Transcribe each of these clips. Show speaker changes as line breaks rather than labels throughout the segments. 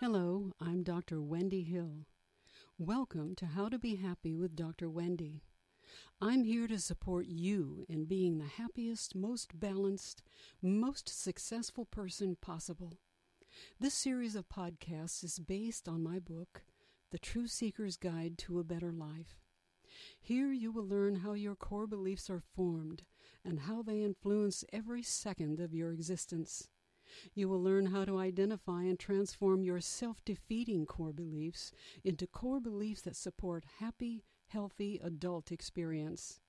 Hello, I'm Dr. Wendy Hill. Welcome to How to Be Happy with Dr. Wendy. I'm here to support you in being the happiest, most balanced, most successful person possible. This series of podcasts is based on my book, The True Seeker's Guide to a Better Life. Here you will learn how your core beliefs are formed and how they influence every second of your existence. You will learn how to identify and transform your self defeating core beliefs into core beliefs that support happy, healthy adult experience.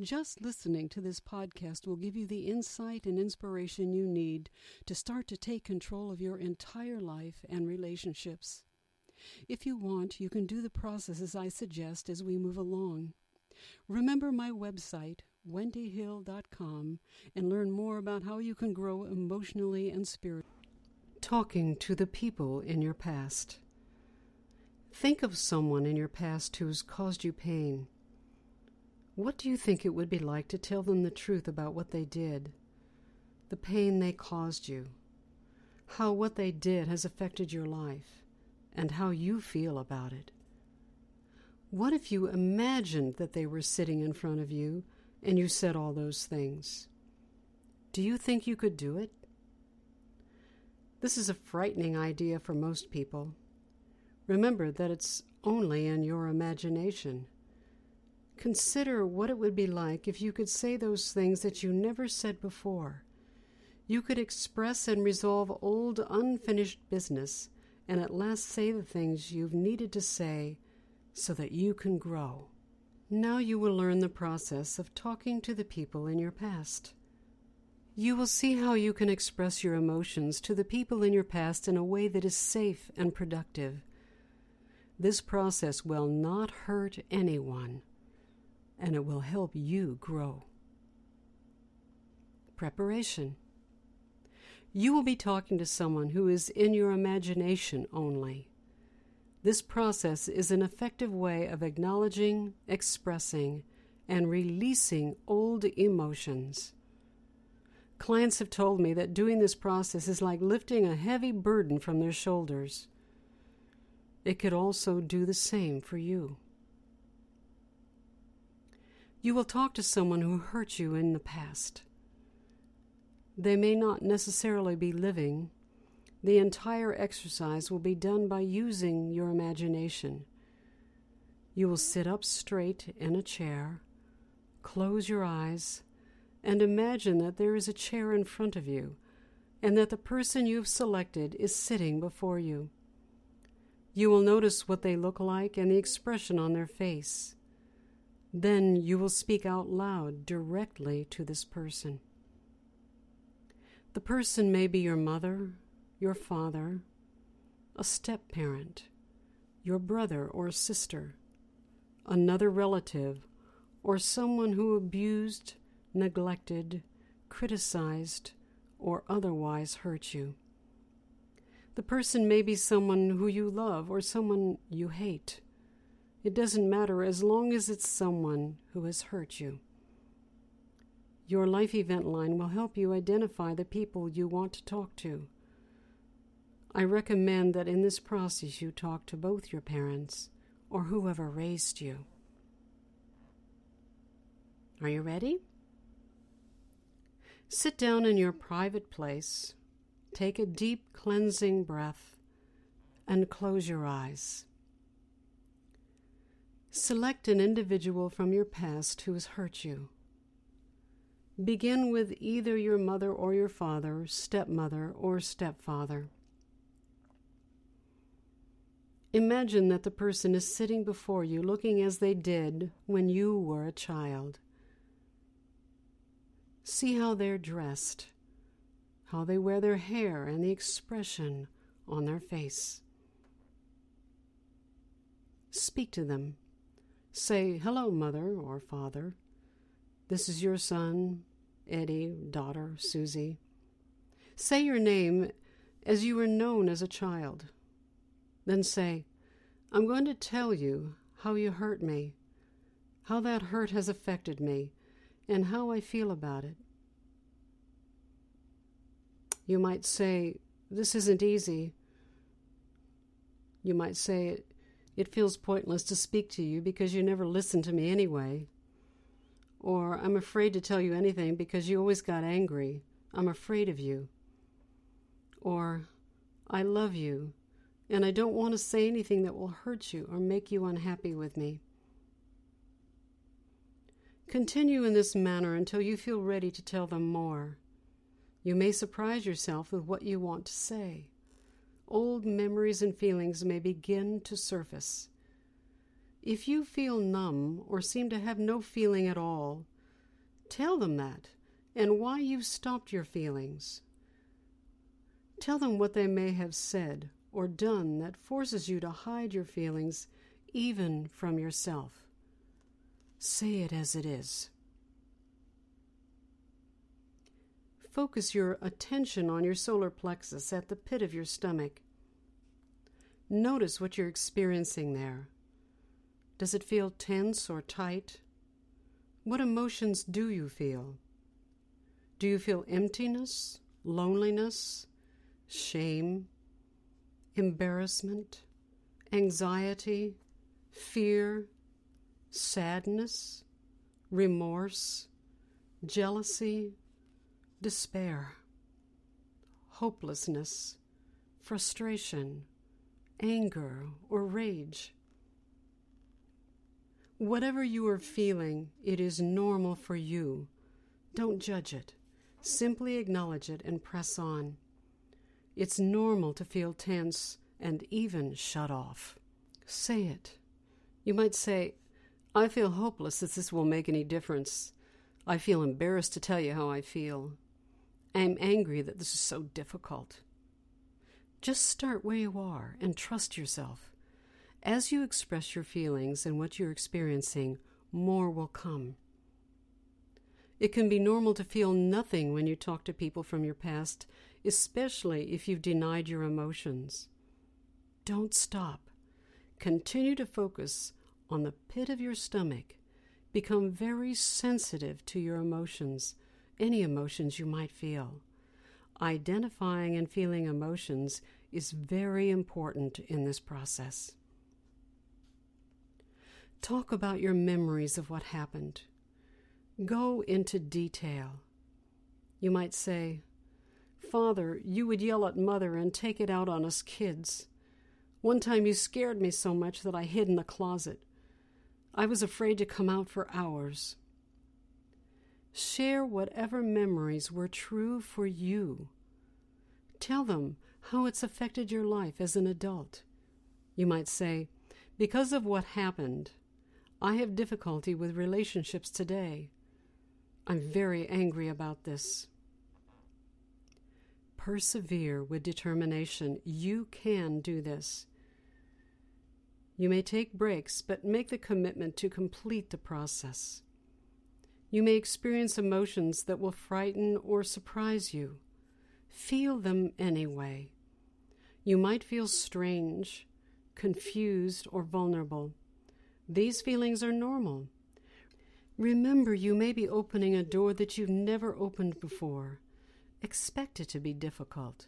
Just listening to this podcast will give you the insight and inspiration you need to start to take control of your entire life and relationships. If you want, you can do the processes I suggest as we move along. Remember my website, wendyhill.com, and learn more about how you can grow emotionally and spiritually. Talking to the people in your past. Think of someone in your past who's caused you pain. What do you think it would be like to tell them the truth about what they did, the pain they caused you, how what they did has affected your life, and how you feel about it? What if you imagined that they were sitting in front of you and you said all those things? Do you think you could do it? This is a frightening idea for most people. Remember that it's only in your imagination. Consider what it would be like if you could say those things that you never said before. You could express and resolve old, unfinished business and at last say the things you've needed to say so that you can grow. Now you will learn the process of talking to the people in your past. You will see how you can express your emotions to the people in your past in a way that is safe and productive. This process will not hurt anyone, and it will help you grow. Preparation. You will be talking to someone who is in your imagination only. This process is an effective way of acknowledging, expressing, and releasing old emotions. Clients have told me that doing this process is like lifting a heavy burden from their shoulders. It could also do the same for you. You will talk to someone who hurt you in the past. They may not necessarily be living. The entire exercise will be done by using your imagination. You will sit up straight in a chair, close your eyes, and imagine that there is a chair in front of you and that the person you've selected is sitting before you. You will notice what they look like and the expression on their face. Then you will speak out loud directly to this person. The person may be your mother, your father, a step parent, your brother or sister, another relative, or someone who abused, neglected, criticized, or otherwise hurt you. The person may be someone who you love or someone you hate. It doesn't matter as long as it's someone who has hurt you. Your life event line will help you identify the people you want to talk to. I recommend that in this process you talk to both your parents or whoever raised you. Are you ready? Sit down in your private place Take a deep cleansing breath and close your eyes. Select an individual from your past who has hurt you. Begin with either your mother or your father, stepmother or stepfather. Imagine that the person is sitting before you looking as they did when you were a child. See how they're dressed how they wear their hair, and the expression on their face. Speak to them. Say, Hello, mother or father. This is your son, Eddie, daughter, Susie. Say your name as you were known as a child. Then say, I'm going to tell you how you hurt me, how that hurt has affected me, and how I feel about it. You might say, This isn't easy. You might say it, feels pointless to speak to you because you never listen to me anyway. Or I'm afraid to tell you anything because you always got angry. I'm afraid of you. Or I love you and I don't want to say anything that will hurt you or make you unhappy with me. Continue in this manner until you feel ready to tell them more. You may surprise yourself with what you want to say. Old memories and feelings may begin to surface. If you feel numb or seem to have no feeling at all, tell them that and why you've stopped your feelings. Tell them what they may have said or done that forces you to hide your feelings even from yourself. Say it as it is. Focus your attention on your solar plexus at the pit of your stomach. Notice what you're experiencing there. Does it feel tense or tight? What emotions do you feel? Do you feel emptiness, loneliness, shame, embarrassment, anxiety, fear, sadness, remorse, jealousy, despair, hopelessness, frustration, anger, or rage. Whatever you are feeling, it is normal for you. Don't judge it. Simply acknowledge it and press on. It's normal to feel tense and even shut off. Say it. You might say, I feel hopeless that this will make any difference. I feel embarrassed to tell you how I feel. I'm angry that this is so difficult. Just start where you are and trust yourself. As you express your feelings and what you're experiencing, more will come. It can be normal to feel nothing when you talk to people from your past, especially if you've denied your emotions. Don't stop. Continue to focus on the pit of your stomach. Become very sensitive to your emotions, any emotions you might feel. Identifying and feeling emotions is very important in this process. Talk about your memories of what happened. Go into detail. You might say, Father, you would yell at Mother and take it out on us kids. One time you scared me so much that I hid in the closet. I was afraid to come out for hours. Share whatever memories were true for you. Tell them how it's affected your life as an adult. You might say, Because of what happened, I have difficulty with relationships today. I'm very angry about this. Persevere with determination. You can do this. You may take breaks, but make the commitment to complete the process. You may experience emotions that will frighten or surprise you. Feel them anyway. You might feel strange, confused, or vulnerable. These feelings are normal. Remember, you may be opening a door that you've never opened before. Expect it to be difficult.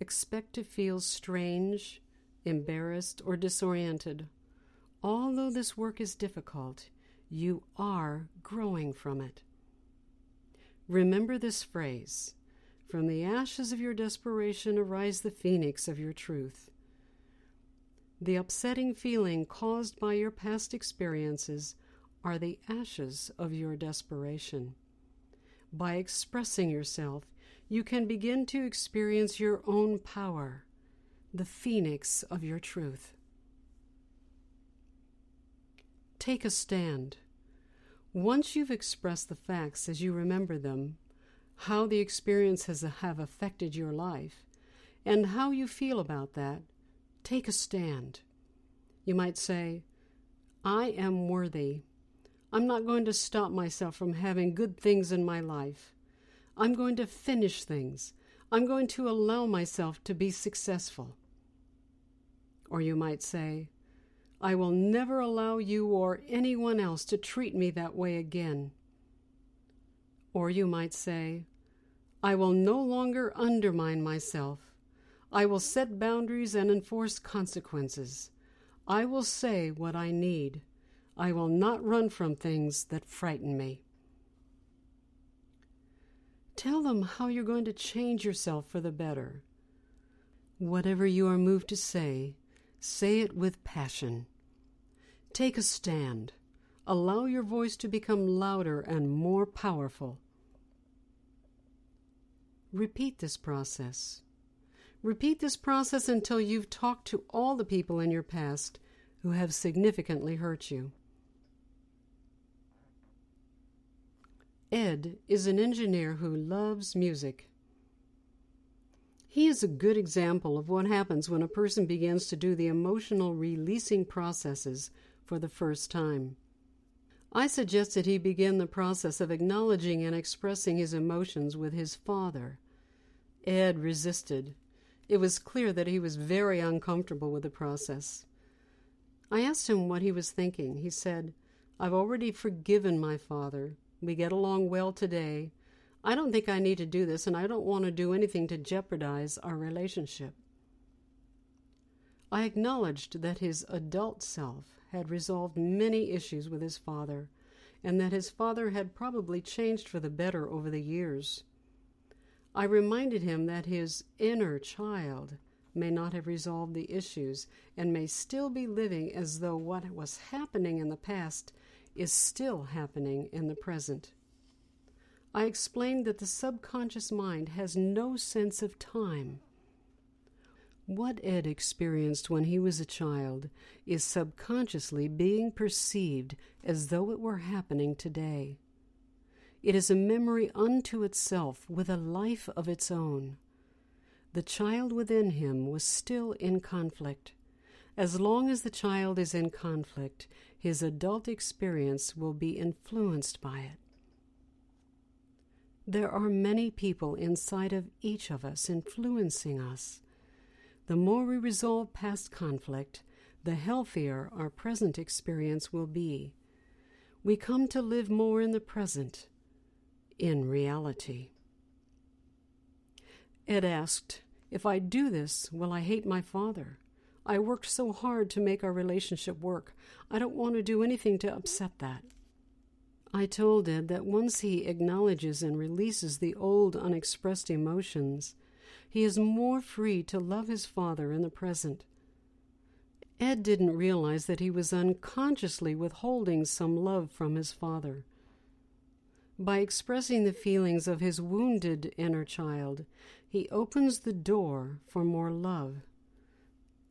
Expect to feel strange, embarrassed, or disoriented. Although this work is difficult, you are growing from it. Remember this phrase From the ashes of your desperation arise the phoenix of your truth. The upsetting feeling caused by your past experiences are the ashes of your desperation. By expressing yourself, you can begin to experience your own power the phoenix of your truth. Take a stand. Once you've expressed the facts as you remember them, how the experience has have affected your life, and how you feel about that, take a stand. You might say, I am worthy. I'm not going to stop myself from having good things in my life. I'm going to finish things. I'm going to allow myself to be successful. Or you might say, I will never allow you or anyone else to treat me that way again. Or you might say, I will no longer undermine myself. I will set boundaries and enforce consequences. I will say what I need. I will not run from things that frighten me. Tell them how you're going to change yourself for the better. Whatever you are moved to say, say it with passion. Take a stand. Allow your voice to become louder and more powerful. Repeat this process. Repeat this process until you've talked to all the people in your past who have significantly hurt you. Ed is an engineer who loves music. He is a good example of what happens when a person begins to do the emotional releasing processes for the first time. I suggested he begin the process of acknowledging and expressing his emotions with his father. Ed resisted. It was clear that he was very uncomfortable with the process. I asked him what he was thinking. He said, I've already forgiven my father. We get along well today. I don't think I need to do this, and I don't want to do anything to jeopardize our relationship. I acknowledged that his adult self had resolved many issues with his father, and that his father had probably changed for the better over the years. I reminded him that his inner child may not have resolved the issues and may still be living as though what was happening in the past is still happening in the present. I explained that the subconscious mind has no sense of time. What Ed experienced when he was a child is subconsciously being perceived as though it were happening today. It is a memory unto itself with a life of its own. The child within him was still in conflict. As long as the child is in conflict, his adult experience will be influenced by it. There are many people inside of each of us influencing us. The more we resolve past conflict, the healthier our present experience will be. We come to live more in the present, in reality. Ed asked, If I do this, will I hate my father? I worked so hard to make our relationship work. I don't want to do anything to upset that. I told Ed that once he acknowledges and releases the old unexpressed emotions, he is more free to love his father in the present. Ed didn't realize that he was unconsciously withholding some love from his father. By expressing the feelings of his wounded inner child, he opens the door for more love.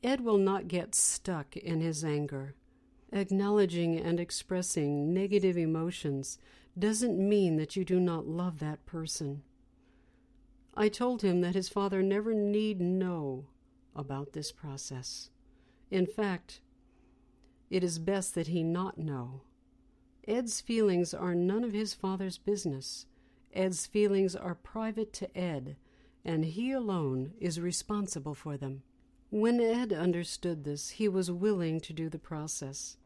Ed will not get stuck in his anger. Acknowledging and expressing negative emotions doesn't mean that you do not love that person. I told him that his father never need know about this process. In fact, it is best that he not know. Ed's feelings are none of his father's business. Ed's feelings are private to Ed, and he alone is responsible for them. When Ed understood this, he was willing to do the process.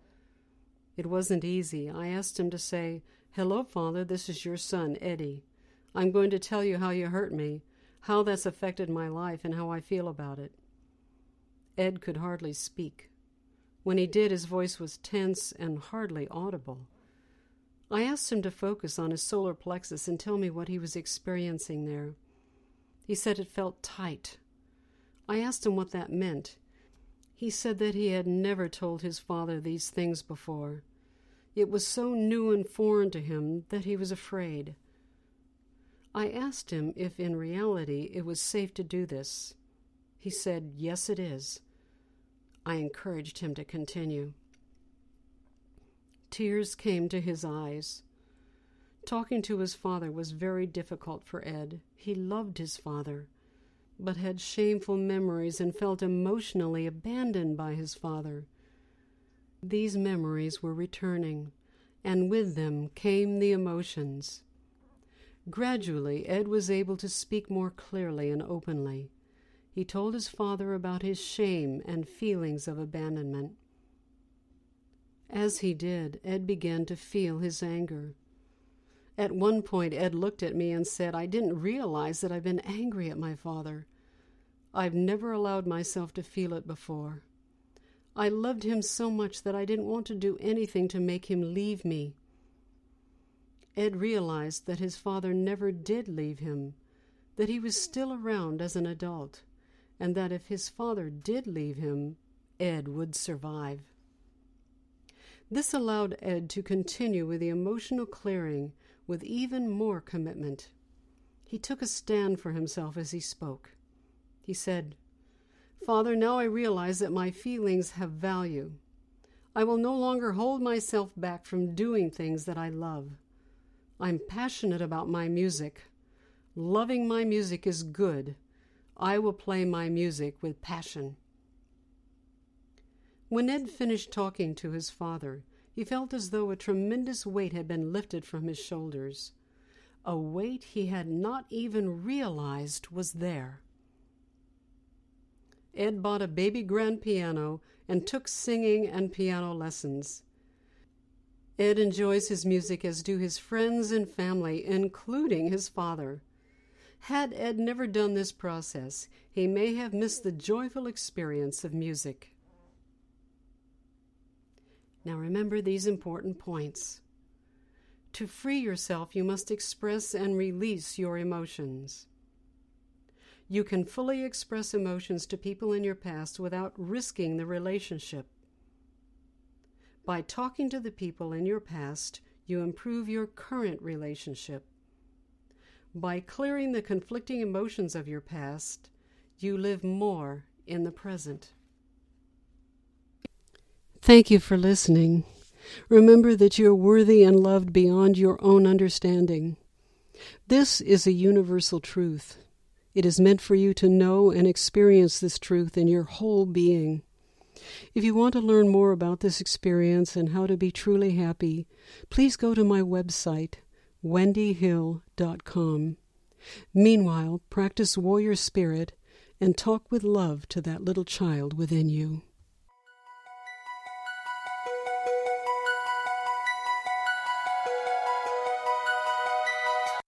It wasn't easy. I asked him to say, Hello, Father, this is your son, Eddie. I'm going to tell you how you hurt me, how that's affected my life, and how I feel about it. Ed could hardly speak. When he did, his voice was tense and hardly audible. I asked him to focus on his solar plexus and tell me what he was experiencing there. He said it felt tight, I asked him what that meant. He said that he had never told his father these things before. It was so new and foreign to him that he was afraid. I asked him if in reality it was safe to do this. He said, Yes, it is. I encouraged him to continue. Tears came to his eyes. Talking to his father was very difficult for Ed. He loved his father but had shameful memories and felt emotionally abandoned by his father. These memories were returning, and with them came the emotions. Gradually, Ed was able to speak more clearly and openly. He told his father about his shame and feelings of abandonment. As he did, Ed began to feel his anger. At one point, Ed looked at me and said, I didn't realize that I've been angry at my father. I've never allowed myself to feel it before. I loved him so much that I didn't want to do anything to make him leave me. Ed realized that his father never did leave him, that he was still around as an adult, and that if his father did leave him, Ed would survive. This allowed Ed to continue with the emotional clearing with even more commitment. He took a stand for himself as he spoke. He said, Father, now I realize that my feelings have value. I will no longer hold myself back from doing things that I love. I'm passionate about my music. Loving my music is good. I will play my music with passion. When Ed finished talking to his father, he felt as though a tremendous weight had been lifted from his shoulders, a weight he had not even realized was there. Ed bought a baby grand piano and took singing and piano lessons. Ed enjoys his music as do his friends and family, including his father. Had Ed never done this process, he may have missed the joyful experience of music. Now remember these important points. To free yourself, you must express and release your emotions. You can fully express emotions to people in your past without risking the relationship. By talking to the people in your past, you improve your current relationship. By clearing the conflicting emotions of your past, you live more in the present. Thank you for listening. Remember that you're worthy and loved beyond your own understanding. This is a universal truth. It is meant for you to know and experience this truth in your whole being. If you want to learn more about this experience and how to be truly happy, please go to my website, wendyhill.com. Meanwhile, practice warrior spirit and talk with love to that little child within you.